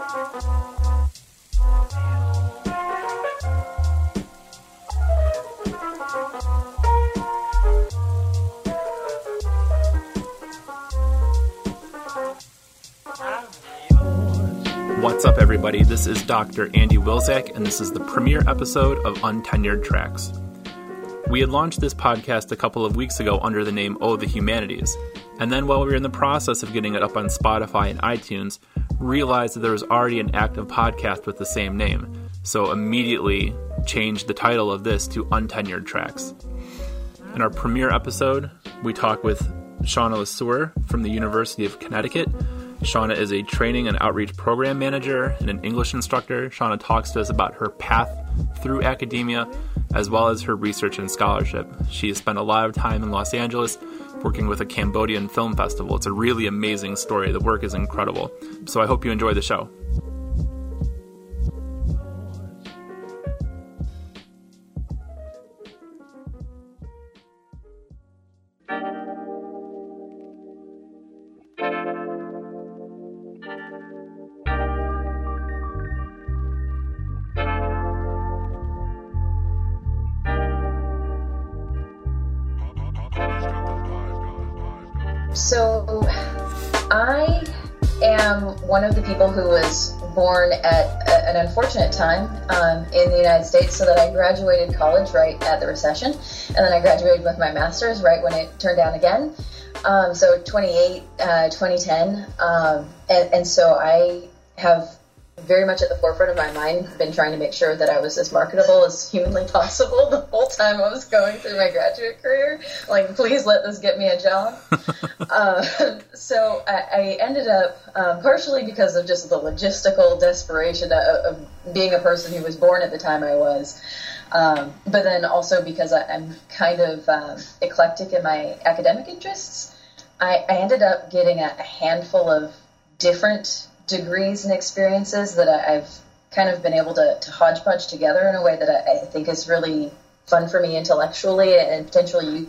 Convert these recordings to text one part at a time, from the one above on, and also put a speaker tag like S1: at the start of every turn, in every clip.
S1: What's up, everybody? This is Dr. Andy Wilczek, and this is the premiere episode of Untenured Tracks. We had launched this podcast a couple of weeks ago under the name Oh the Humanities, and then while we were in the process of getting it up on Spotify and iTunes, realized that there was already an active podcast with the same name, so immediately changed the title of this to Untenured Tracks. In our premiere episode, we talk with Shauna LeSueur from the University of Connecticut Shauna is a training and outreach program manager and an English instructor. Shauna talks to us about her path through academia as well as her research and scholarship. She has spent a lot of time in Los Angeles working with a Cambodian film festival. It's a really amazing story. The work is incredible. So I hope you enjoy the show.
S2: So, I am one of the people who was born at a, an unfortunate time um, in the United States, so that I graduated college right at the recession, and then I graduated with my master's right when it turned down again. Um, so 28, uh, 2010, um, and, and so I have very much at the forefront of my mind been trying to make sure that I was as marketable as humanly possible the whole time I was going through my graduate career. Like, please let this get me a job. uh, so I, I, ended up, um, partially because of just the logistical desperation of, of, being a person who was born at the time I was. Um, but then also because I, am kind of um, eclectic in my academic interests, I, I ended up getting a, a handful of different degrees and experiences that I, have kind of been able to, to, hodgepodge together in a way that I, I, think is really fun for me intellectually and potentially.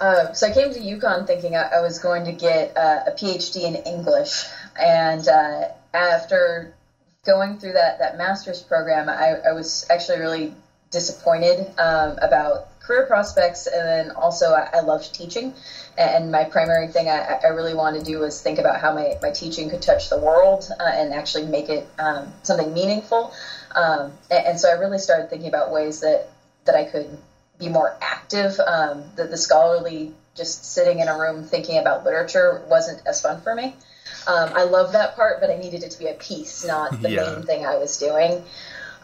S2: Uh, so I came to UConn thinking I, I was going to get uh, a PhD in English, and uh, after going through that that master's program, I, I was actually really disappointed um, about career prospects, and then also I, I loved teaching and my primary thing I, I, really wanted to do was think about how my, my teaching could touch the world uh, and actually make it um, something meaningful. Um, and, and, so I really started thinking about ways that, that I could be more active. Um, the, the scholarly, just sitting in a room thinking about literature wasn't as fun for me. Um, I love that part, but I needed it to be a piece, not the yeah. main thing I was doing.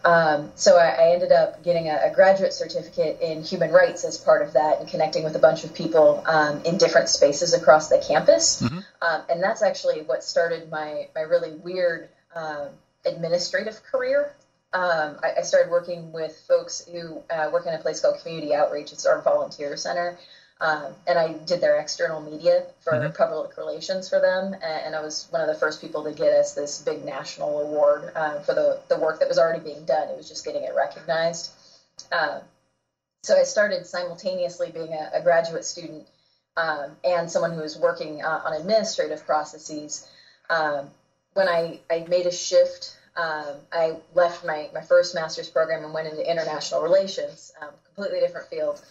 S2: Um, so I, I, ended up getting a, a, graduate certificate in human rights as part of that and connecting with a bunch of people um, in different spaces across the campus. Mm-hmm. Um, and that's actually what started my, my really weird um, administrative career. Um, I, I, started working with folks who uh, work in a place called Community Outreach. It's our volunteer center. Um, and I did their external media for mm-hmm. public relations for them, and, I was one of the first people to get us this big national award uh, for the, the work that was already being done. It was just getting it recognized. Uh, so I started simultaneously being a, a graduate student um, and someone who was working uh, on administrative processes. Um, when I, I made a shift, um, I left my, my first master's program and went into international relations, um, completely different field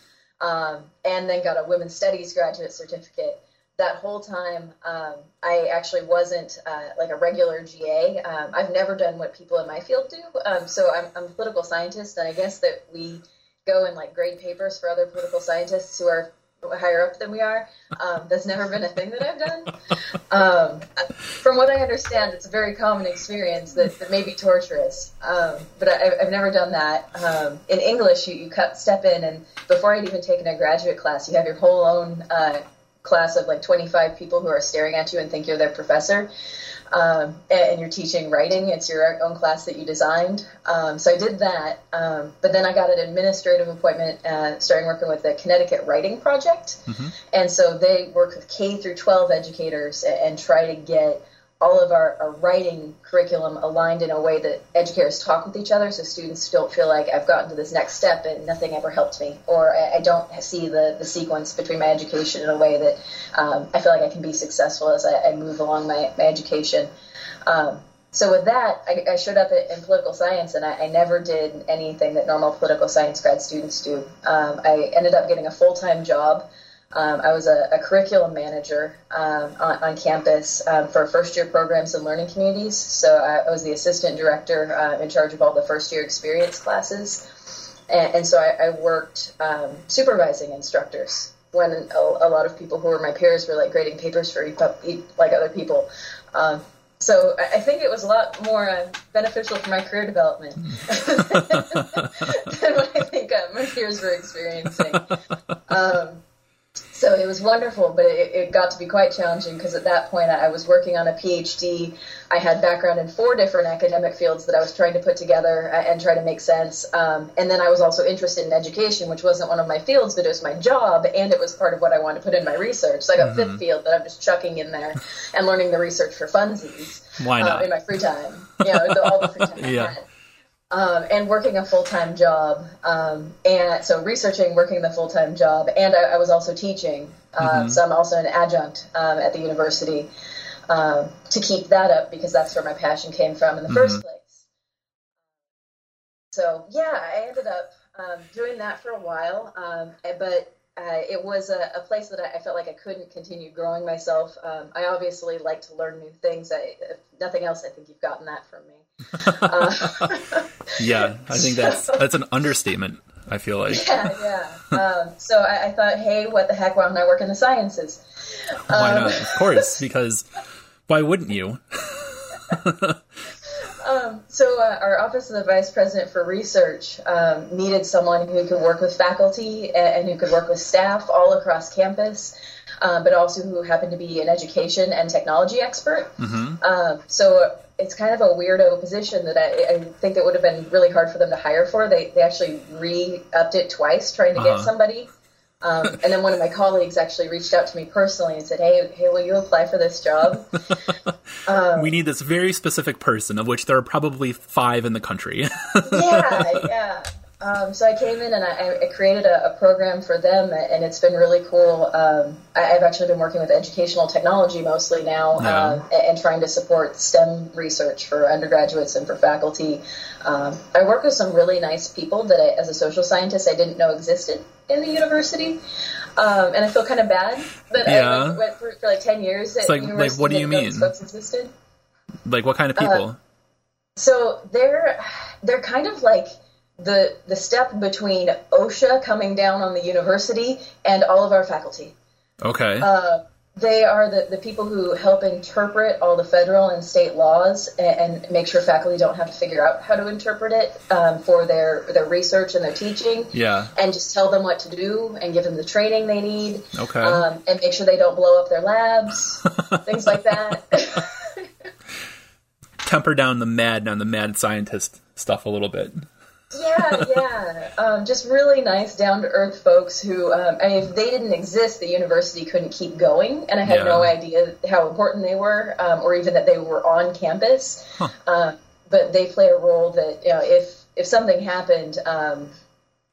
S2: um, and then got a women's studies graduate certificate. That whole time, um, I actually wasn't uh, like a regular GA. Um, I've never done what people in my field do. Um, so I'm, I'm a political scientist, and I guess that we go and like grade papers for other political scientists who are higher up than we are. Um, that's never been a thing that I've done. Um, from what I understand, it's a very common experience that, that may be torturous, um, but I, have never done that. Um, in English, you, you cut, step in, and before I'd even taken a graduate class, you have your whole own uh, class of like 25 people who are staring at you and think you're their professor um, and you're teaching writing. It's your own class that you designed. Um, so I did that, um, but then I got an administrative appointment, uh, starting working with the Connecticut Writing Project, mm-hmm. and so they work with K through 12 educators and, and try to get all of our, our, writing curriculum aligned in a way that educators talk with each other so students don't feel like I've gotten to this next step and nothing ever helped me, or I, I don't see the, the sequence between my education in a way that um, I feel like I can be successful as I, I move along my, my education. Um, so with that, I, I showed up in political science, and I, I, never did anything that normal political science grad students do. Um, I ended up getting a full time job um, I was a, a, curriculum manager um, on, on, campus um, for first year programs and learning communities. So I, I was the assistant director uh, in charge of all the first year experience classes. And, and so I, I worked um, supervising instructors when a, a, lot of people who were my peers were like grading papers for like other people. Um, so I think it was a lot more uh, beneficial for my career development than what I think uh, my peers were experiencing. Um, so it was wonderful, but it, it got to be quite challenging because at that point I was working on a PhD. I had background in four different academic fields that I was trying to put together and try to make sense. Um, and then I was also interested in education, which wasn't one of my fields, but it was my job, and it was part of what I wanted to put in my research. So I got mm-hmm. fifth field that I'm just chucking in there and learning the research for funsies.
S1: Why not?
S2: Uh, in my free time, you know, all the free time. yeah um, and working a full time job. Um, and so researching, working the full time job, and I, I, was also teaching. Um, mm-hmm. So I'm also an adjunct um, at the university um, to keep that up because that's where my passion came from in the mm-hmm. first place. So yeah, I ended up um, doing that for a while, but. Uh, it was a, a, place that I, I, felt like I couldn't continue growing myself. I obviously like to learn new things. I, if nothing else, I think you've gotten that from me.
S1: Uh, yeah, I think that's that's an understatement. I feel like.
S2: Yeah, yeah. Um, so I, I, thought, hey, what the heck? Why don't I work in the sciences?
S1: Why um, not? Of course, because why wouldn't you?
S2: um, so uh, our office of the vice president for research um, needed someone who could work with faculty and, and who could work with staff all across campus. Uh, but also who happened to be an education and technology expert. Mm-hmm. Uh, so it's kind of a weirdo position that I, I, think it would have been really hard for them to hire for. They, they actually re upped it twice trying to uh-huh. get somebody. Um, and then one of my colleagues actually reached out to me personally and said, "Hey, hey, will you apply for this job?"
S1: Um, we need this very specific person, of which there are probably five in the country.
S2: yeah, yeah. Um, so I came in and I, I created a, a, program for them, and it's been really cool. Um, I, have actually been working with educational technology mostly now, yeah. uh, and, and, trying to support STEM research for undergraduates and for faculty. Um, I work with some really nice people that, I, as a social scientist, I didn't know existed in the university, um, and I feel kind of bad. But yeah. I went for, for, like ten years.
S1: It's like, like, what do you mean?
S2: Existed.
S1: Like, what kind of people? Uh,
S2: so they're they're kind of like the the step between OSHA coming down on the university and all of our faculty.
S1: Okay.
S2: Uh, they are the, the people who help interpret all the federal and state laws and, and make sure faculty don't have to figure out how to interpret it um, for their their research and their teaching.
S1: Yeah.
S2: And just tell them what to do and give them the training they need.
S1: Okay.
S2: Um, and make sure they don't blow up their labs, things like that.
S1: Temper down the mad on the mad scientist stuff a little bit
S2: yeah, yeah. Um, just really nice, down to earth folks who, um, I mean, if they didn't exist, the university couldn't keep going, and I had yeah. no idea how important they were, um, or even that they were on campus. Huh. Uh, but they play a role that, you know, if if something happened, um,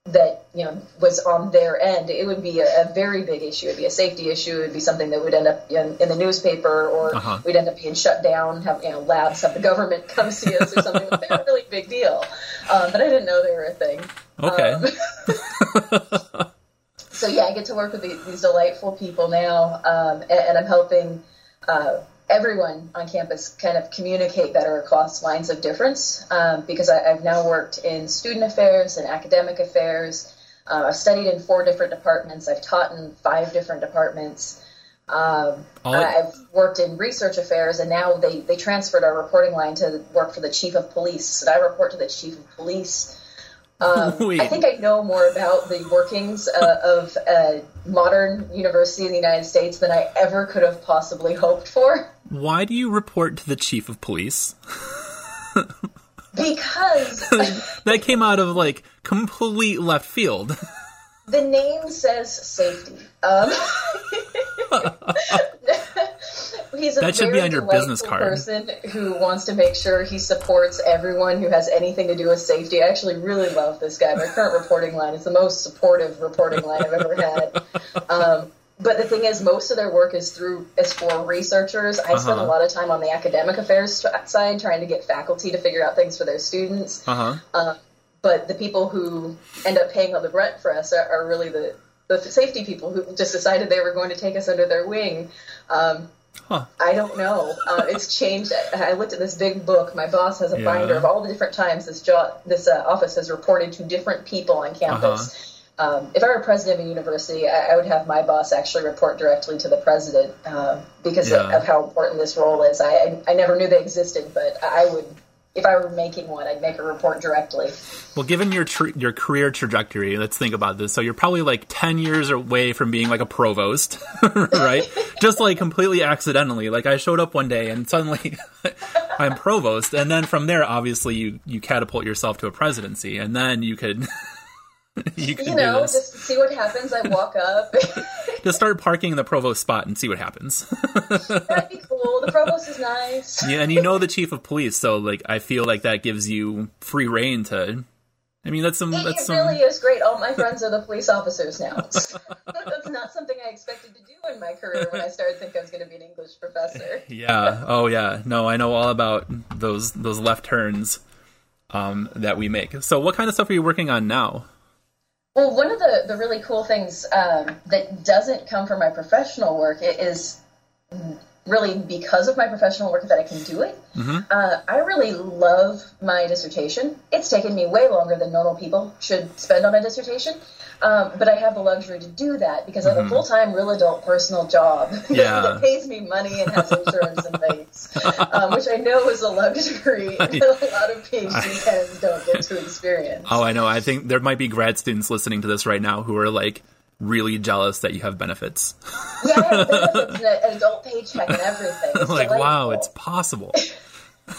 S2: that you know was on their end, it would be a, a, very big issue. It'd be a safety issue. It'd be something that would end up in, in the newspaper, or uh-huh. we'd end up being shut down. Have you know labs have the government come see us or something. They're a really big deal, um, but I didn't know they were a thing.
S1: Okay.
S2: Um, so yeah, I get to work with these, these delightful people now, um, and, and, I'm helping. Uh, everyone on campus kind of communicate better across lines of difference um, because I, have now worked in student affairs and academic affairs. Uh, I've studied in four different departments. I've taught in five different departments. Um, I've worked in research affairs, and now they, they transferred our reporting line to work for the chief of police. And I report to the chief of police. Um, I think I know more about the workings uh, of a modern university in the United States than I ever could have possibly hoped for.
S1: Why do you report to the chief of police?
S2: because
S1: that came out of like complete left field.
S2: the name says safety. Um, he's a
S1: That should be on your business card.
S2: Person who wants to make sure he supports everyone who has anything to do with safety. I actually really love this guy. My current reporting line is the most supportive reporting line I've ever had. Um, but the thing is, most of their work is through is for researchers. I spend a
S1: Uh-huh.
S2: lot of time on the academic affairs side, trying to get faculty to figure out things for their students.
S1: Uh huh.
S2: But the people who end up paying all the rent for us are, are really the the safety people who just decided they were going to take us under their wing. Um,
S1: Huh.
S2: I don't know. Uh, it's changed. I I looked at this big book. My boss has a
S1: Yeah.
S2: binder of all the different times this job, this uh, office has reported to different people on campus.
S1: Uh-huh.
S2: Um, if I were president of a university, I, I would have my boss actually report directly to the president uh, because of, of how important this role is. I, I, I never knew they existed, but I would, if I were making one, I'd make a report directly.
S1: Well, given your tr- your career trajectory, let's think about this. So you're probably like ten years away from being like a provost, right? Just like completely accidentally. Like I showed up one day and suddenly I'm provost, and then from there, obviously you you catapult yourself to a presidency, and then you could. you could
S2: You
S1: do
S2: know,
S1: this.
S2: just see what happens. I walk up.
S1: Just start parking in the provost spot and see what happens.
S2: That'd be cool. The provost is nice.
S1: yeah, and you know the chief of police, so like I feel like that gives you free reign to. I mean, that's some.
S2: It,
S1: That's
S2: it
S1: some.
S2: really is great. All my friends are the police officers now. That's not something I expected to do in my career when I started thinking I was going to be an English professor.
S1: Yeah. Oh, yeah. No, I know all about those those left turns um, that we make. So, what kind of stuff are you working on now?
S2: Well, one of the, the really cool things um, that doesn't come from my professional work is really because of my professional work that I can do it. Uh, I really love my dissertation. It's taken me way longer than normal people should spend on a dissertation. Um, but I have the luxury to do that because I have a full time, real adult personal job
S1: Yeah.
S2: that pays me money and has insurance and things, um, which I know is a luxury that a lot of PhD candidates don't get to experience.
S1: Oh, I know. I think there might be grad students listening to this right now who are like really jealous that you have benefits.
S2: Yeah, I have benefits an adult paycheck and everything. It's
S1: like, wow, it's possible.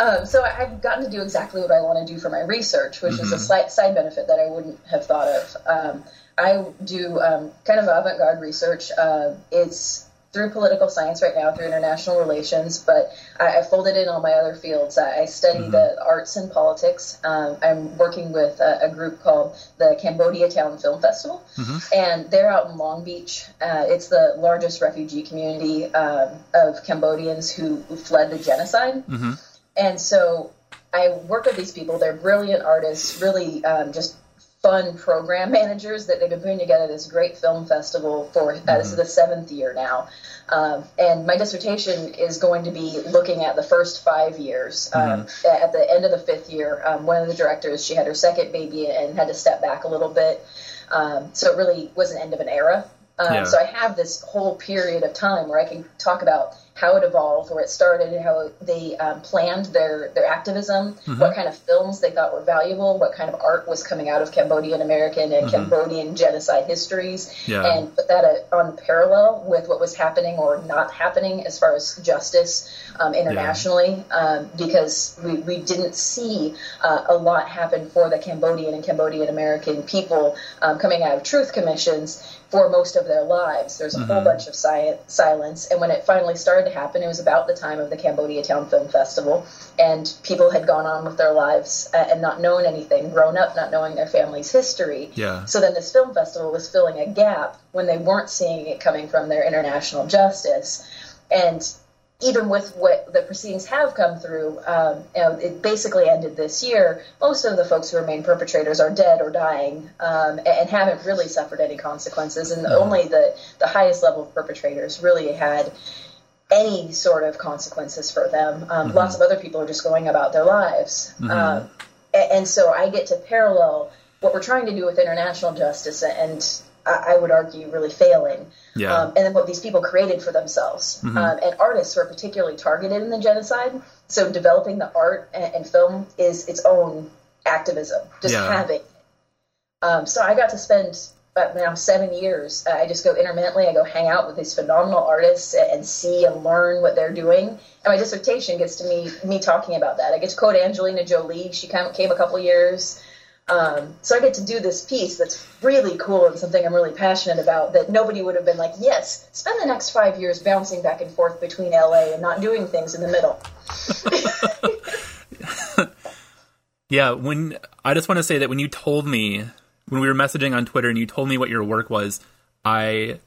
S2: Um, so I've gotten to do exactly what I want to do for my research, which
S1: Mm-hmm.
S2: is a slight side benefit that I wouldn't have thought of. Um, I do um, kind of avant-garde research. Uh, it's through political science right now, through international relations, but I, I folded in all my other fields. I, I study
S1: Mm-hmm.
S2: the arts and politics. Um, I'm working with a, a group called the Cambodia Town Film Festival,
S1: Mm-hmm.
S2: and they're out in Long Beach. Uh, it's the largest refugee community um, of Cambodians who fled the genocide.
S1: Mm-hmm.
S2: And so I work with these people. They're brilliant artists, really um, just fun program managers that they've been putting together this great film festival for. Uh, This is the seventh year now. Um, and my dissertation is going to be looking at the first five years. Um, At the end of the fifth year, um, one of the directors, she had her second baby and had to step back a little bit. Um, so it really was an end of an era. Um,
S1: Yeah.
S2: So I have this whole period of time where I can talk about how it evolved, where it started, and how they um, planned their, their activism, what kind of films they thought were valuable, what kind of art was coming out of Cambodian American and Cambodian genocide histories,
S1: Yeah.
S2: and put that uh, on parallel with what was happening or not happening as far as justice um, internationally, um, because we, we didn't see uh, a lot happen for the Cambodian and Cambodian American people um, coming out of truth commissions for most of their lives. There's a whole bunch of si- silence, and when it finally started to happen, it was about the time of the Cambodia Town Film Festival, and people had gone on with their lives uh, and not known anything, grown up not knowing their family's history.
S1: Yeah.
S2: So then this film festival was filling a gap when they weren't seeing it coming from their international justice, and even with what the proceedings have come through, um, it basically ended this year. Most of the folks who remain perpetrators are dead or dying, um, and, and haven't really suffered any consequences. And only the the highest level of perpetrators really had any sort of consequences for them. Um, Lots of other people are just going about their lives, um, a- and so I get to parallel what we're trying to do with international justice, and I I would argue really failing
S1: Yeah.
S2: um, and then what these people created for themselves. Um, and artists were particularly targeted in the genocide. So developing the art and, and film is its own activism, just
S1: Yeah.
S2: having. Um, so I got to spend uh, now seven years. Uh, I just go intermittently. I go hang out with these phenomenal artists and, see and learn what they're doing. And my dissertation gets to me me talking about that. I get to quote Angelina Jolie. She came a couple years. Um, so I get to do this piece that's really cool and something I'm really passionate about that nobody would have been like, yes, spend the next five years bouncing back and forth between LA and not doing things in the middle.
S1: yeah, when I just want to say that when you told me when we were messaging on Twitter and you told me what your work was, I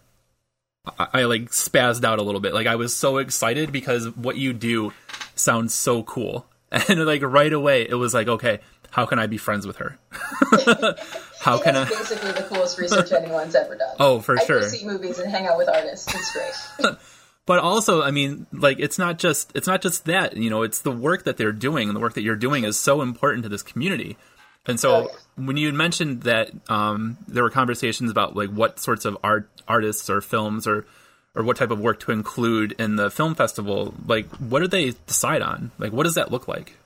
S1: I, I like spazzed out a little bit. Like I was so excited because what you do sounds so cool. And like right away it was like, okay, how can I be friends with her? how can I
S2: basically the coolest research anyone's ever done.
S1: Oh, for
S2: I
S1: sure.
S2: see movies and hang out with artists. It's great.
S1: but also i mean like it's not just it's not just that you know it's the work that they're doing and the work that you're doing is so important to this community and so
S2: Oh, yeah.
S1: when you mentioned that um, there were conversations about like what sorts of art artists or films or or what type of work to include in the film festival like what do they decide on like what does that look like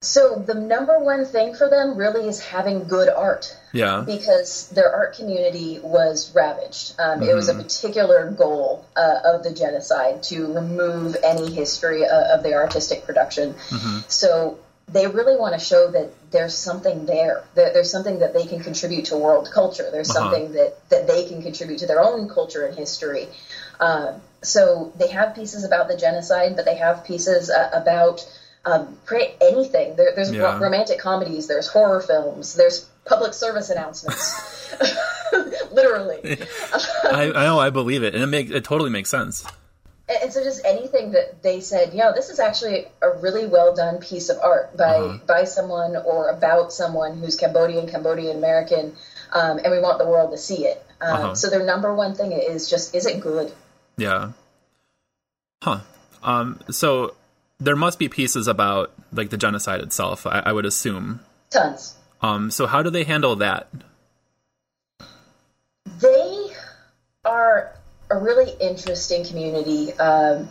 S2: So the number one thing for them really is having good art.
S1: yeah
S2: because their art community was ravaged. Um, It was a particular goal uh, of the genocide to remove any history uh, of the artistic production. So they really want to show that there's something there. That there's something that they can contribute to world culture. There's
S1: Uh-huh.
S2: something that, that they can contribute to their own culture and history. Um, so they have pieces about the genocide, but they have pieces uh, about um, create anything. There, there's ro- romantic comedies, there's horror films, there's public service announcements. Literally.
S1: I, I know i believe it and it make it totally makes sense
S2: And and so just anything that they said, you know, this is actually a really well done piece of art by
S1: Uh-huh.
S2: by someone or about someone who's Cambodian, Cambodian American, um, and we want the world to see it. Um,
S1: Uh-huh.
S2: So their number one thing is just, is it good?
S1: Yeah. Huh. Um. So there must be pieces about like the genocide itself. I, I would assume.
S2: Tons.
S1: Um. So how do they handle that?
S2: They are a really interesting community um,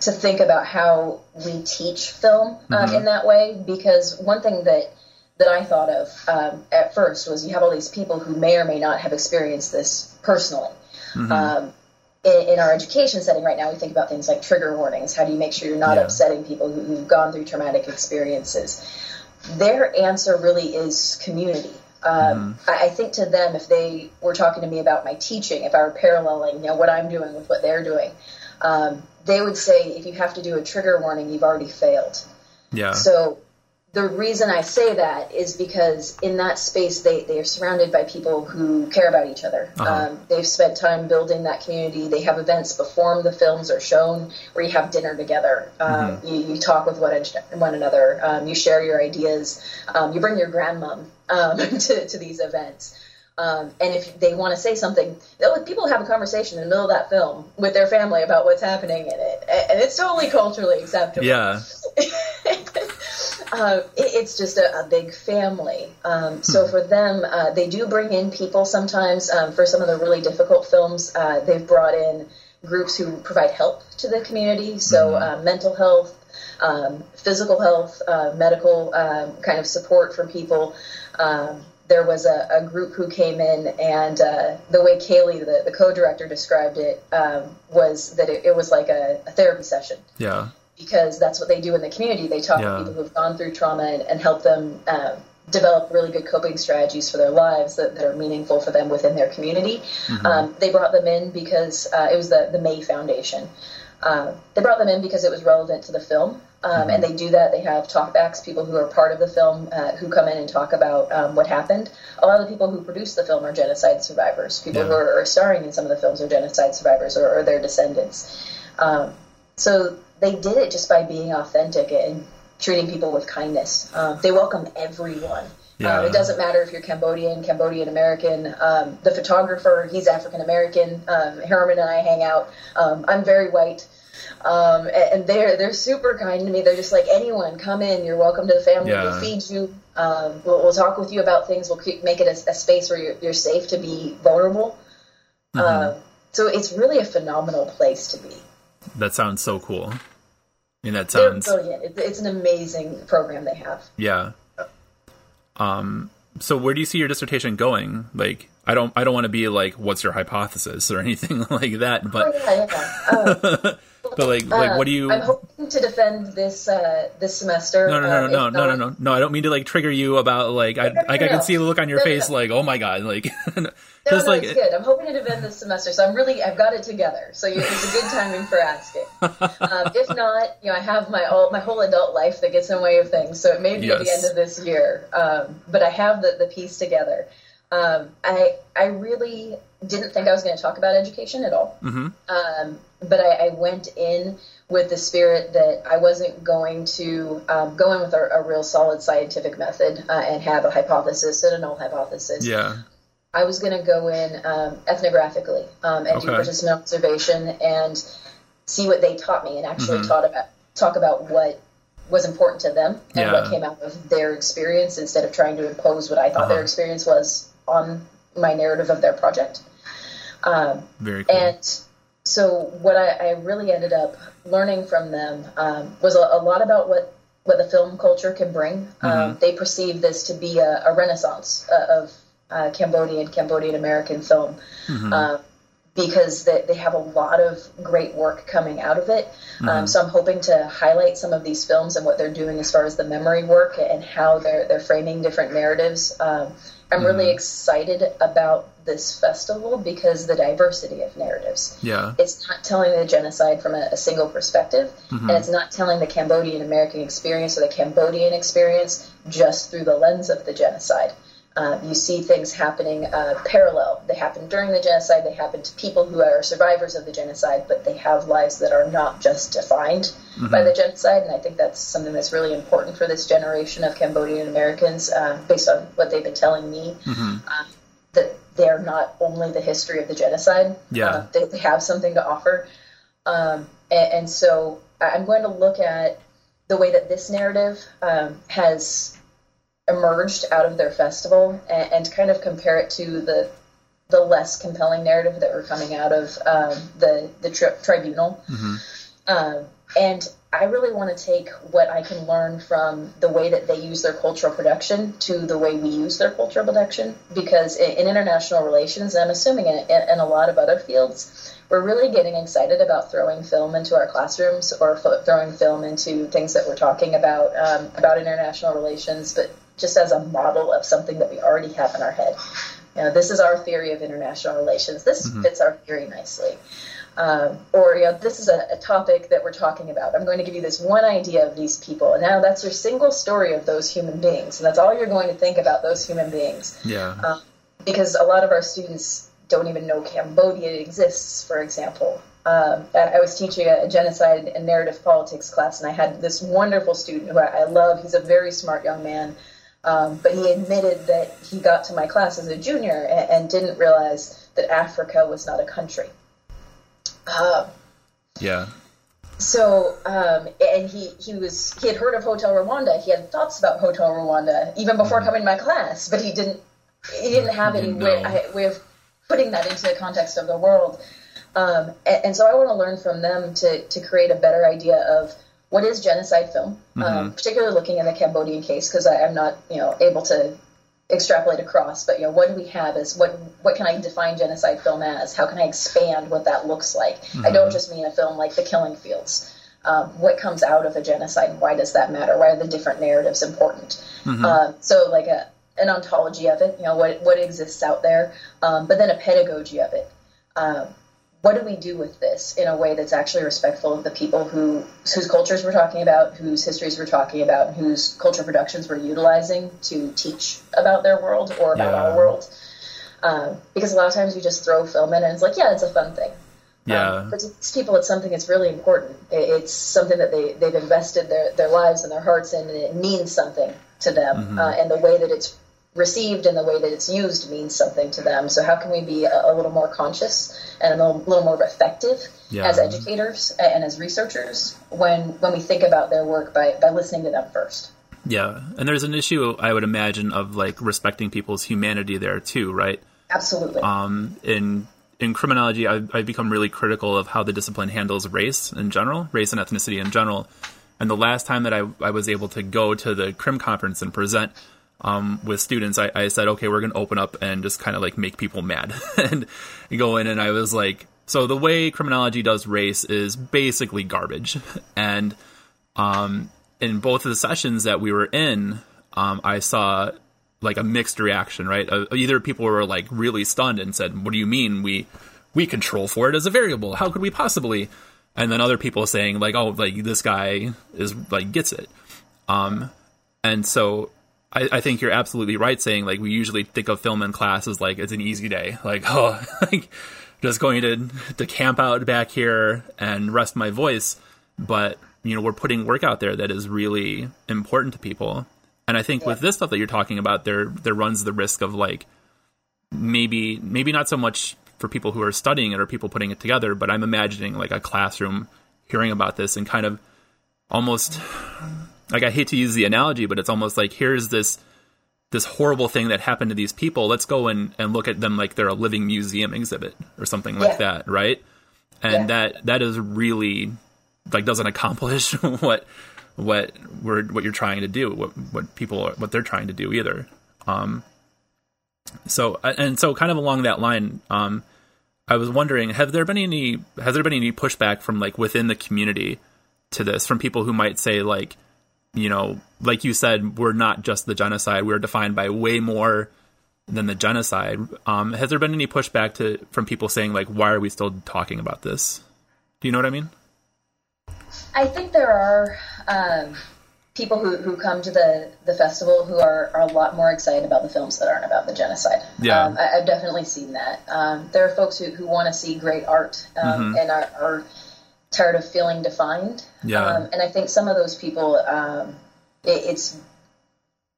S2: to think about how we teach film um, in that way. Because one thing that that I thought of um, at first was you have all these people who may or may not have experienced this personally. Um, in, in our education setting right now, we think about things like trigger warnings. How do you make sure you're not
S1: Yeah.
S2: upsetting people who, who've gone through traumatic experiences? Their answer really is community. Um, I, I think to them, if they were talking to me about my teaching, if I were paralleling, you know, what I'm doing with what they're doing, um, they would say, if you have to do a trigger warning, you've already failed.
S1: Yeah.
S2: So the reason I say that is because in that space they, they are surrounded by people who care about each other.
S1: Uh-huh.
S2: Um, they've spent time building that community. They have events before the films are shown where you have dinner together. Um, you, you talk with one, one another. Um, you share your ideas. Um, you bring your grandmom um, to, to these events. Um, and if they want to say something, people have a conversation in the middle of that film with their family about what's happening in it. And and it's totally culturally acceptable
S1: yeah.
S2: uh, it, it's just a, a big family. Um, so for them, uh, they do bring in people sometimes. Um, for some of the really difficult films, uh, they've brought in groups who provide help to the community. So uh, mental health, um, physical health, uh, medical um, kind of support for people. Um, there was a, a group who came in, and uh, the way Caylee, the, the co-director, described it um, was that it, it was like a, a therapy session
S1: Yeah.
S2: Because that's what they do in the community. They talk
S1: Yeah.
S2: to people who've gone through trauma and, and help them uh, develop really good coping strategies for their lives that, that are meaningful for them within their community. Um, they brought them in because uh, it was the, the May Foundation. Uh, they brought them in because it was relevant to the film. Um, And they do that. They have talkbacks, people who are part of the film uh, who come in and talk about um, what happened. A lot of the people who produce the film are genocide survivors. People
S1: Yeah.
S2: who are, are starring in some of the films are genocide survivors or, or their descendants. Um, so they did it just by being authentic and treating people with kindness. Um, they welcome everyone.
S1: Yeah.
S2: Um, it doesn't matter if you're Cambodian, Cambodian American. Um, the photographer, he's African American. Um, Herman and I hang out. Um, I'm very white. Um, and, they're they're super kind to me. They're just like anyone, come in. You're welcome to the family.
S1: Yeah.
S2: We'll feed you. Um, we'll, we'll talk with you about things. We'll keep, make it a, a space where you're, you're safe to be vulnerable. Um, so it's really a phenomenal place to be.
S1: That sounds so cool. I mean, that
S2: They're
S1: sounds
S2: brilliant. It, it's an amazing program they have.
S1: yeah. Um. So where do you see your dissertation going? Like, I don't, I don't want to be like, what's your hypothesis or anything like that.
S2: Oh
S1: But,
S2: yeah, yeah. Uh,
S1: but like, like, what do you?
S2: I'm hoping to defend this uh, this semester.
S1: No, no, no,
S2: um,
S1: no, no, no,
S2: not-
S1: no, no. I don't mean to like trigger you about like I
S2: No, no,
S1: like
S2: no,
S1: I can see the look on your
S2: No, no,
S1: face
S2: no.
S1: like oh my god like
S2: No, no,
S1: like
S2: it's good. I'm hoping to defend this semester, so I'm really I've got it together. So you, it's a good timing for asking. um, if not, you know, I have my all my whole adult life that gets in the way of things, so it may be at the end of this year. Um, but I have the the piece together. Um, I I really didn't think I was going to talk about education at all.
S1: Mhm.
S2: Um, but I, I went in with the spirit that I wasn't going to um, go in with a, a real solid scientific method uh, and have a hypothesis and a null hypothesis.
S1: yeah
S2: I was going to go in um, ethnographically um, and do participant observation and see what they taught me and actually
S1: Mhm.
S2: taught about talk about what was important to them and
S1: Yeah.
S2: what came out of their experience instead of trying to impose what I thought
S1: Uh-huh.
S2: their experience was on my narrative of their project. Um,
S1: very cool
S2: and so what I, I really ended up learning from them um, was a, a lot about what, what the film culture can bring. Um, they perceive this to be a, a renaissance uh, of uh, Cambodian, Cambodian American film. Uh, because they, they have a lot of great work coming out of it. Um, so I'm hoping to highlight some of these films and what they're doing as far as the memory work and how they're they're framing different narratives. I'm really excited about this festival because the diversity of narratives.
S1: yeah
S2: It's not telling the genocide from a, a single perspective,
S1: Mm-hmm.
S2: and it's not telling the Cambodian American experience or the Cambodian experience just through the lens of the genocide. Um, you see things happening uh, parallel. They happen during the genocide. They happen to people who are survivors of the genocide, but they have lives that are not just defined by the genocide. And I think that's something that's really important for this generation of Cambodian Americans, uh, based on what they've been telling me. Um, that they're not only the history of the genocide.
S1: Yeah.
S2: Uh, they, they have something to offer. Um, and, and so I'm going to look at the way that this narrative um, has emerged out of their festival and, and kind of compare it to the the less compelling narrative that were coming out of um, the the tri- tribunal. Um, and I really want to take what I can learn from the way that they use their cultural production to the way we use their cultural production. Because in, in international relations, I'm assuming in, in, in a lot of other fields, we're really getting excited about throwing film into our classrooms or f- throwing film into things that we're talking about um, about international relations, but just as a model of something that we already have in our head. You know, this is our theory of international relations. This fits our theory nicely um, or you know, this is a, a topic that we're talking about. I'm going to give you this one idea of these people, and now that's your single story of those human beings, and that's all you're going to think about those human beings.
S1: yeah
S2: Um, because a lot of our students don't even know Cambodia exists, for example. Um, I was teaching a, a genocide and narrative politics class, and I had this wonderful student who I, I love. He's a very smart young man, um, but he admitted that he got to my class as a junior and, and didn't realize that Africa was not a country. Um,
S1: yeah
S2: so, um, and he, he was he had heard of Hotel Rwanda. He had thoughts about Hotel Rwanda even before coming to my class, but he didn't he didn't have any way. I- way of putting that into the context of the world. Um, and, and so, I want to learn from them to to create a better idea of what is genocide film, um, particularly looking in the Cambodian case because I'm not you know able to extrapolate across, but you know, what do we have as what what can I define genocide film as? How can I expand what that looks like? I don't just mean a film like The Killing Fields. Um, what comes out of a genocide and why does that matter? Why are the different narratives important? Um, so like a an ontology of it, you know, what what exists out there, um, but then a pedagogy of it. Um, what do we do with this in a way that's actually respectful of the people who whose cultures we're talking about, whose histories we're talking about, whose culture productions we're utilizing to teach about their world or about
S1: Yeah.
S2: our world? Um, because a lot of times we just throw film in and it's like, yeah, it's a fun thing.
S1: yeah
S2: Um, but to these people, it's something that's really important. It- It's something that they, they've invested their, their lives and their hearts in, and it means something to them.
S1: Mm-hmm.
S2: Uh, and the way that it's received and the way that it's used means something to them. So, how can we be a, a little more conscious and a little, little more effective
S1: Yeah.
S2: as educators and as researchers when, when we think about their work by, by listening to them first?
S1: yeah and there's an issue i would imagine of like respecting people's humanity there too right
S2: Absolutely.
S1: um, in in criminology, I've, I've become really critical of how the discipline handles race in general, race and ethnicity in general. And the last time that I, I was able to go to the crim conference and present um, with students, I, I said, okay, we're going to open up and just kind of like make people mad and go in. And I was like, so the way criminology does race is basically garbage. And um, in both of the sessions that we were in, um, I saw like a mixed reaction. Right, uh, either people were like really stunned and said, "What do you mean we we control for it as a variable? How could we possibly?" And then other people saying like, "Oh, like this guy is like gets it." Um, and so I, I, think you're absolutely right saying like we usually think of film in class as like it's an easy day, like oh, like just going to to camp out back here and rest my voice. But you know we're putting work out there that is really important to people, and I think yeah. with this stuff that you're talking about, there there runs the risk of like maybe maybe not so much for people who are studying it or people putting it together, but I'm imagining like a classroom hearing about this and kind of almost like I hate to use the analogy, but it's almost like here's this this horrible thing that happened to these people. Let's go and, and look at them like they're a living museum exhibit or something like yeah. that, right? And yeah. that that is really like doesn't accomplish what what we're what you're trying to do, what what people are, what they're trying to do either. Um, so and so kind of along that line, um, I was wondering, have there been any has there been any pushback from like within the community to this from people who might say like you know, like you said, we're not just the genocide. We're defined by way more than the genocide. Um, has there been any pushback to from people saying like, why are we still talking about this? Do you know what I mean?
S2: I think there are um, people who, who come to the, the festival who are, are a lot more excited about the films that aren't about the genocide.
S1: Yeah.
S2: Um, I, have definitely seen that. Um, there are folks who, who want to see great art um, mm-hmm. and are, are tired of feeling defined.
S1: Yeah.
S2: Um, and I think some of those people, um, it, it's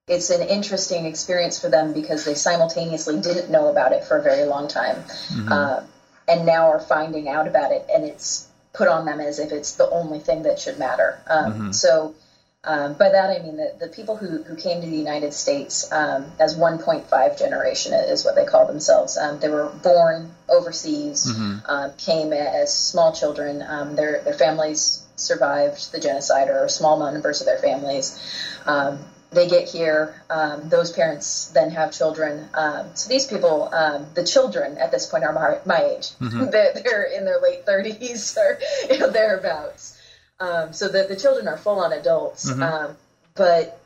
S2: it's an interesting experience for them because they simultaneously didn't know about it for a very long time, mm-hmm. uh, and now are finding out about it, and it's put on them as if it's the only thing that should matter. Um, mm-hmm. So um, by that I mean that the people who, who came to the United States um, as 1.5 generation is what they call themselves. Um, they were born overseas, mm-hmm. Um, came as small children. Um, their their families survived the genocide, or small numbers of their families. Um, they get here. those parents then have children. so these people, the children at this point are my, my age. Mm-hmm. They're, they're, in their late 30s or you know, thereabouts. Um, so the, the children are full on adults, mm-hmm. um, but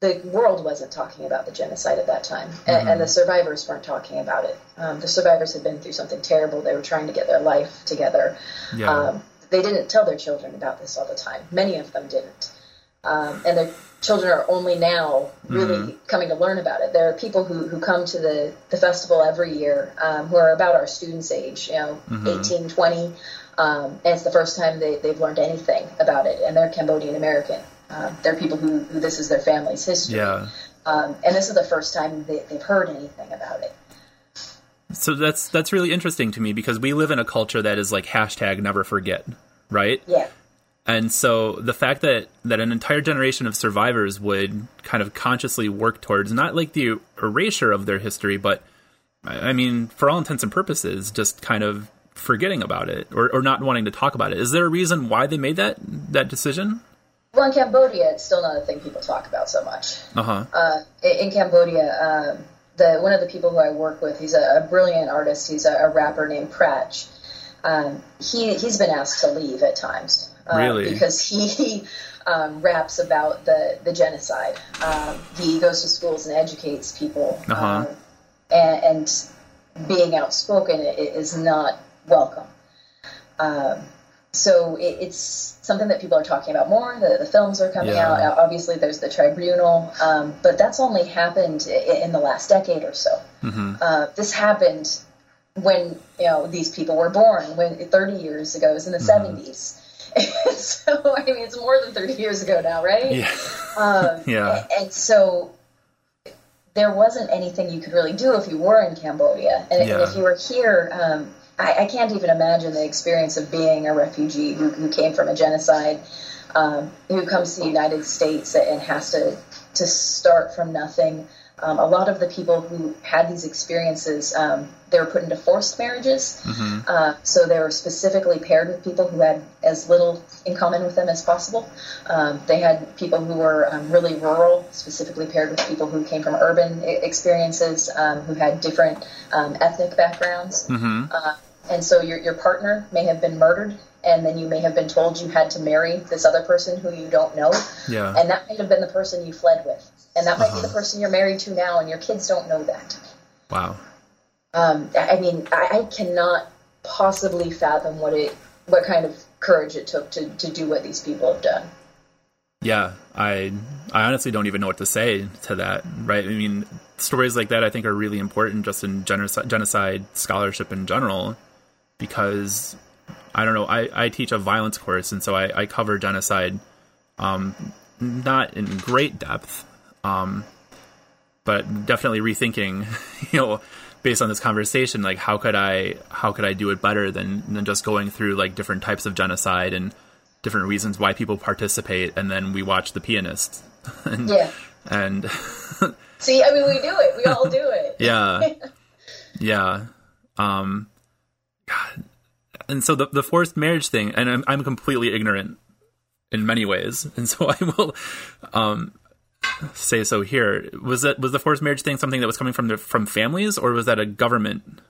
S2: the world wasn't talking about the genocide at that time, and, mm-hmm. and the survivors weren't talking about it. Um, the survivors had been through something terrible. They were trying to get their life together. Yeah. Um, they didn't tell their children about this all the time. Many of them didn't. Um, and their children are only now really mm-hmm. coming to learn about it. There are people who, who come to the, the festival every year um, who are about our students' age, you know, mm-hmm. 18, 20, um, and it's the first time they, they've learned anything about it, and they're Cambodian American. Uh, they're people who, who, this is their family's history.
S1: Yeah.
S2: Um, and this is the first time they, they've heard anything about it.
S1: So that's that's really interesting to me because we live in a culture that is like hashtag never forget, right?
S2: Yeah.
S1: And so the fact that that an entire generation of survivors would kind of consciously work towards not like the erasure of their history, but I mean, for all intents and purposes, just kind of forgetting about it or, or not wanting to talk about it. Is there a reason why they made that that decision?
S2: Well, in Cambodia, it's still not a thing people talk about so much.
S1: Uh-huh.
S2: Uh, in Cambodia, um, the one of the people who I work with, he's a, a brilliant artist. He's a, a rapper named Prach. Um, he he's been asked to leave at times.
S1: Uh, really?
S2: Because he um, raps about the the genocide. Um, he goes to schools and educates people.
S1: Uh-huh. Um,
S2: and, and being outspoken is not welcome. Um, so it, it's something that people are talking about more. The, the films are coming yeah. out. Obviously, there's the tribunal, um, but that's only happened in, in the last decade or so.
S1: Mm-hmm.
S2: Uh, this happened when you know these people were born, when 30 years ago, it was in the mm-hmm. 70s. so I mean, it's more than 30 years ago now, right?
S1: Yeah.
S2: Um,
S1: yeah.
S2: And, and so there wasn't anything you could really do if you were in Cambodia, and, yeah. if you were here. Um, I, I, can't even imagine the experience of being a refugee who, who came from a genocide, um, who comes to the United States and has to to start from nothing. Um, a lot of the people who had these experiences, um, they were put into forced marriages.
S1: Mm-hmm.
S2: Uh, so they were specifically paired with people who had as little in common with them as possible. Um, they had people who were um, really rural, specifically paired with people who came from urban experiences, um, who had different um, ethnic backgrounds.
S1: Mm-hmm.
S2: Uh, and so your, your partner may have been murdered and then you may have been told you had to marry this other person who you don't know,
S1: Yeah.
S2: and that might have been the person you fled with, and that might
S1: Uh-huh.
S2: be the person you're married to now, and your kids don't know that.
S1: wow.
S2: Um, I I mean, I, I cannot possibly fathom what it, what kind of courage it took to, to do what these people have done.
S1: Yeah, I I honestly don't even know what to say to that. Right? I mean, stories like that I think are really important just in genocide, genocide scholarship in general, because I don't know. I, I teach a violence course, and so I, I cover genocide, um, not in great depth, um, but definitely rethinking, you know, based on this conversation, like how could I how could I do it better than than just going through like different types of genocide and different reasons why people participate, and then we watch The Pianist, and,
S2: Yeah.
S1: and
S2: See, I mean, we do it. We all do it.
S1: yeah, yeah, um. And so the the forced marriage thing, and I'm I'm completely ignorant in many ways, and so I will, um, say so here. Was that was the forced marriage thing something that was coming from the from families, or was that a government?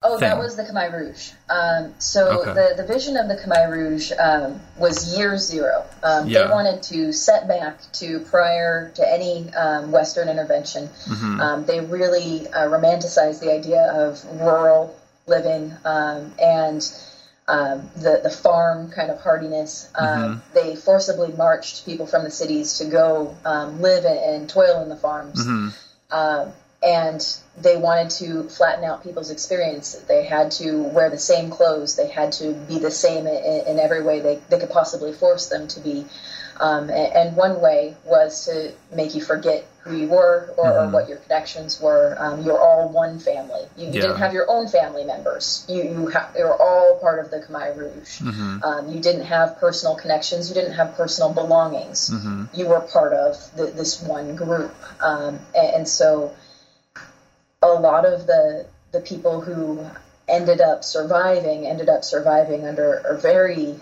S2: Oh, that was the Khmer Rouge. Um, so
S1: Okay.
S2: the, the vision of the Khmer Rouge um, was year zero. Um,
S1: Yeah.
S2: They wanted to set back to prior to any um, Western intervention.
S1: Mm-hmm.
S2: Um, they really uh, romanticized the idea of rural living um, and um, the the farm kind of hardiness. Um, They forcibly marched people from the cities to go um, live and, and toil in the farms um, and they wanted to flatten out people's experience. They had to wear the same clothes. They had to be the same in, in every way they, they could possibly force them to be. Um, and, and one way was to make you forget who you were or, or what your connections were. Um, you're all one family. You, you
S1: Yeah.
S2: didn't have your own family members. You you ha- you're all part of the Khmer Rouge. Um, you didn't have personal connections. You didn't have personal belongings. You were part of the, this one group, um, and, and so a lot of the the people who ended up surviving ended up surviving under a very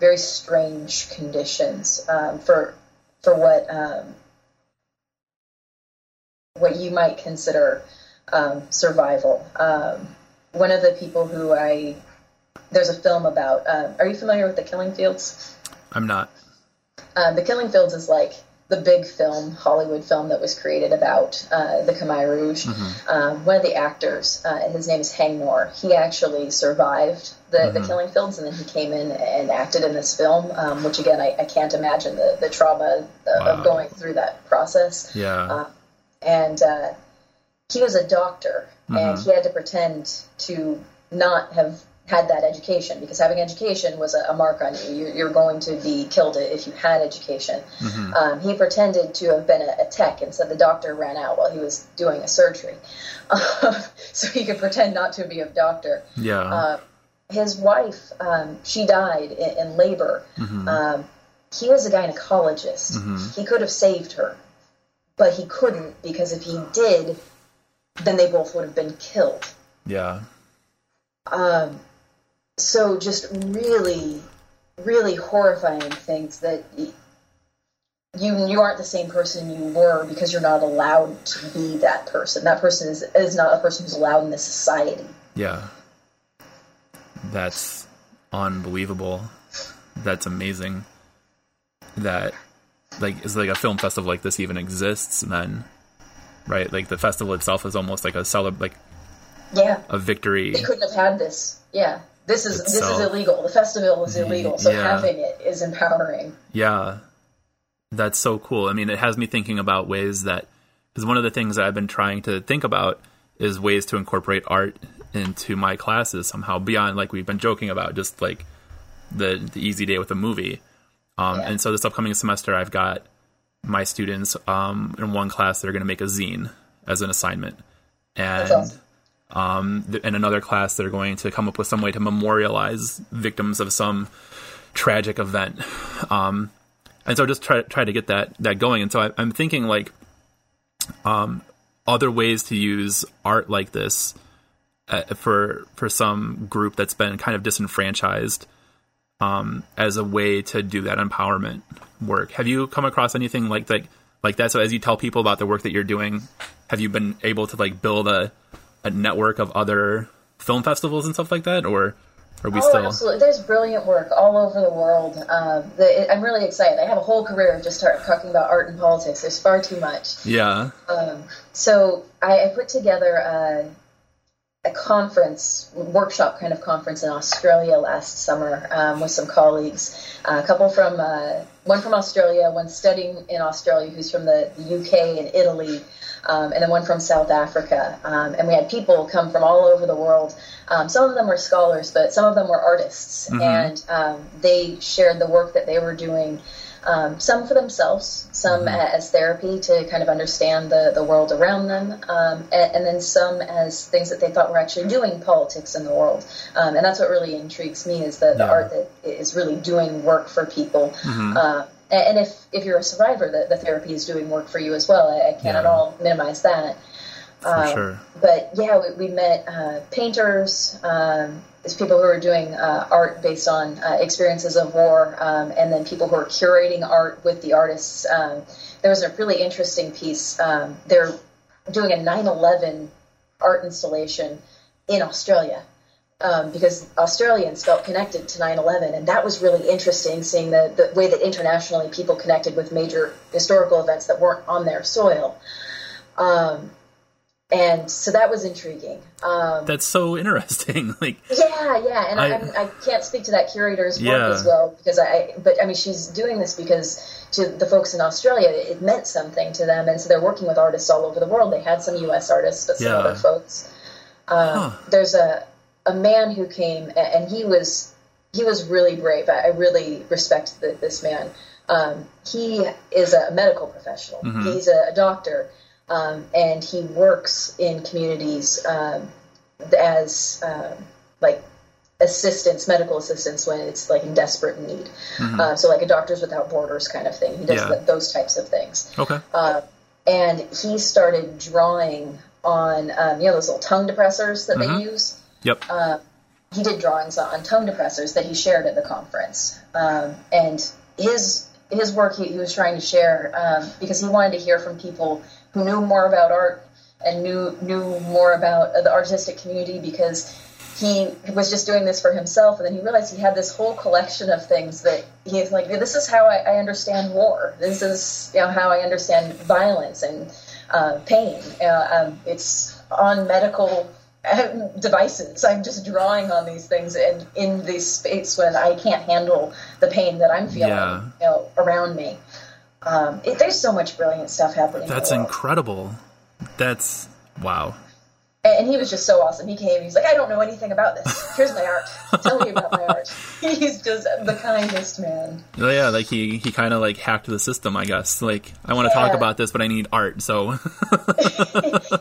S2: very strange conditions um, for for what um, what you might consider um, survival. Um, one of the people who I there's a film about. Um, are you familiar with the Killing Fields?
S1: I'm not.
S2: Uh, the Killing Fields is like the big film, Hollywood film that was created about uh, the Khmer Rouge. Um, one of the actors, uh, his name is Haing Ngor, he actually survived the, the Killing Fields and then he came in and acted in this film, um, which again, I, I can't imagine the, the trauma of,
S1: Wow.
S2: of going through that process
S1: Yeah.
S2: Uh, and uh, he was a doctor, and he had to pretend to not have had that education because having education was a, a mark on you. You're, you're going to be killed if you had education. Um, he pretended to have been a, a tech and said the doctor ran out while he was doing a surgery, so he could pretend not to be a doctor
S1: yeah.
S2: uh, his wife, um, she died in, in labor. Um, he was a gynecologist. He could have saved her, but he couldn't because if he did, then they both would have been killed.
S1: yeah.
S2: Um, so just really, really horrifying things that you you aren't the same person you were because you're not allowed to be that person. That person is is not a person who's allowed in this society.
S1: Yeah. That's unbelievable. That's amazing. That like is like a film festival like this even exists and then right like the festival itself is almost like a celeb like
S2: Yeah.
S1: a victory
S2: they couldn't have had this. Yeah, this is this is illegal. The festival is illegal, so
S1: Yeah.
S2: having it is empowering.
S1: Yeah. That's so cool. I mean, it has me thinking about ways that, because one of the things that I've been trying to think about is ways to incorporate art into my classes somehow beyond, like we've been joking about, just like the, the easy day with a movie. Um,
S2: Yeah.
S1: And so this upcoming semester, I've got my students um, in one class, that are going to make a zine as an assignment. And
S2: awesome.
S1: um, th- in another class, they're going to come up with some way to memorialize victims of some tragic event. Um, and so just try try to get that that going. And so I, I'm thinking like um, other ways to use art like this uh, for for some group that's been kind of disenfranchised um, as a way to do that empowerment work. Have you come across anything like that like that? So as you tell people about the work that you're doing, have you been able to like build a a network of other film festivals and stuff like that, or Are we
S2: oh,
S1: still?
S2: absolutely. There's brilliant work all over the world. Uh, the, I'm really excited. I have a whole career of just start talking about art and politics. There's far too much.
S1: Yeah.
S2: Um, so I, I put together a, a conference, workshop kind of conference in Australia last summer um, with some colleagues. Uh, a couple from, uh, one from Australia, one studying in Australia who's from the, the UK and Italy, um, and then one from South Africa. Um, and we had people come from all over the world. Um, some of them were scholars, but some of them were artists. And um, they shared the work that they were doing, um, some for themselves, some as therapy to kind of understand the, the world around them, um, and, and then some as things that they thought were actually doing politics in the world. Um, and that's what really intrigues me is the, the
S1: Yeah.
S2: art that is really doing work for people. Uh, and if, if you're a survivor, the, the therapy is doing work for you as well. I, I can't at all minimize that.
S1: For
S2: Um,
S1: sure.
S2: But yeah, we, we met uh, painters, um, there's people who are doing uh, art based on uh, experiences of war, um, and then people who are curating art with the artists. Um, there was a really interesting piece. Um, they're doing a 9 11 art installation in Australia. Um, because Australians felt connected to 9 11, and that was really interesting seeing the, the way that internationally people connected with major historical events that weren't on their soil. Um, and so that was intriguing. Um,
S1: That's so interesting. like,
S2: yeah, yeah, and I,
S1: I-
S2: I, I can't speak to that curator's work
S1: Yeah.
S2: as well because I. But I mean, she's doing this because to the folks in Australia, it meant something to them, and so they're working with artists all over the world. They had some U.S. artists, but some
S1: Yeah.
S2: other folks. Um,
S1: Huh.
S2: There's a a man who came, and he was he was really brave. I, I really respect the, this man. Um, he is a medical professional. He's a, a doctor, um, and he works in communities um, as um, like assistance, medical assistance when it's like in desperate need. Uh, so like a Doctors Without Borders kind of thing. He does
S1: Yeah.
S2: th- those types of things.
S1: okay.
S2: Uh, and he started drawing on um, you know those little tongue depressors that they use.
S1: Yep.
S2: uh, He did drawings on tongue depressors that he shared at the conference, um, and his his work he, he was trying to share um, because he wanted to hear from people who knew more about art and knew knew more about the artistic community because he was just doing this for himself. And then he realized he had this whole collection of things that he's like this is how I, I understand war. This is you know how I understand violence and uh, pain. Uh, um, it's on medical uh, devices. I'm just drawing on these things and in this space when I can't handle the pain that I'm feeling
S1: Yeah.
S2: you know around me um, it, there's so much brilliant stuff happening
S1: That's incredible. That's wow.
S2: And he was just so awesome. He came. He's like, I don't know anything about this. Here's my art. Tell me about my art. He's just the kindest man.
S1: Oh, Yeah, like he he kind of like hacked the system, I guess. Like I want to talk about this, but I need art. So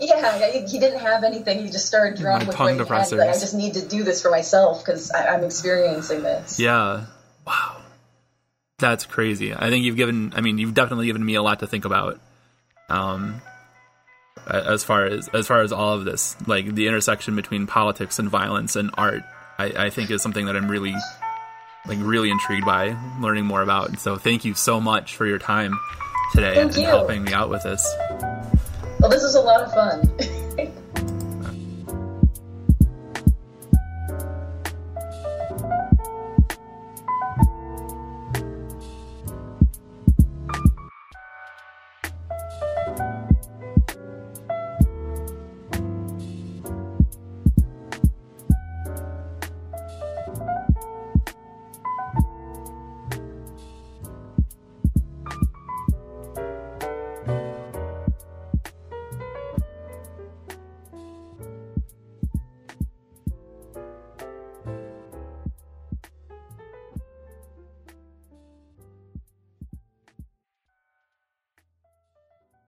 S2: Yeah, he, he didn't have anything. He just started drawing
S1: My
S2: with
S1: tongue
S2: what he had. Like, I just need to do this for myself because I'm experiencing this.
S1: yeah, that's crazy. I think you've given. I mean, you've definitely given me a lot to think about. Um, as far as as far as all of this, like the intersection between politics and violence and art, I, I think is something that I'm really like really intrigued by learning more about. So thank you so much for your time today
S2: Thank
S1: and
S2: you.
S1: helping me out with this.
S2: Well, this is a lot of fun.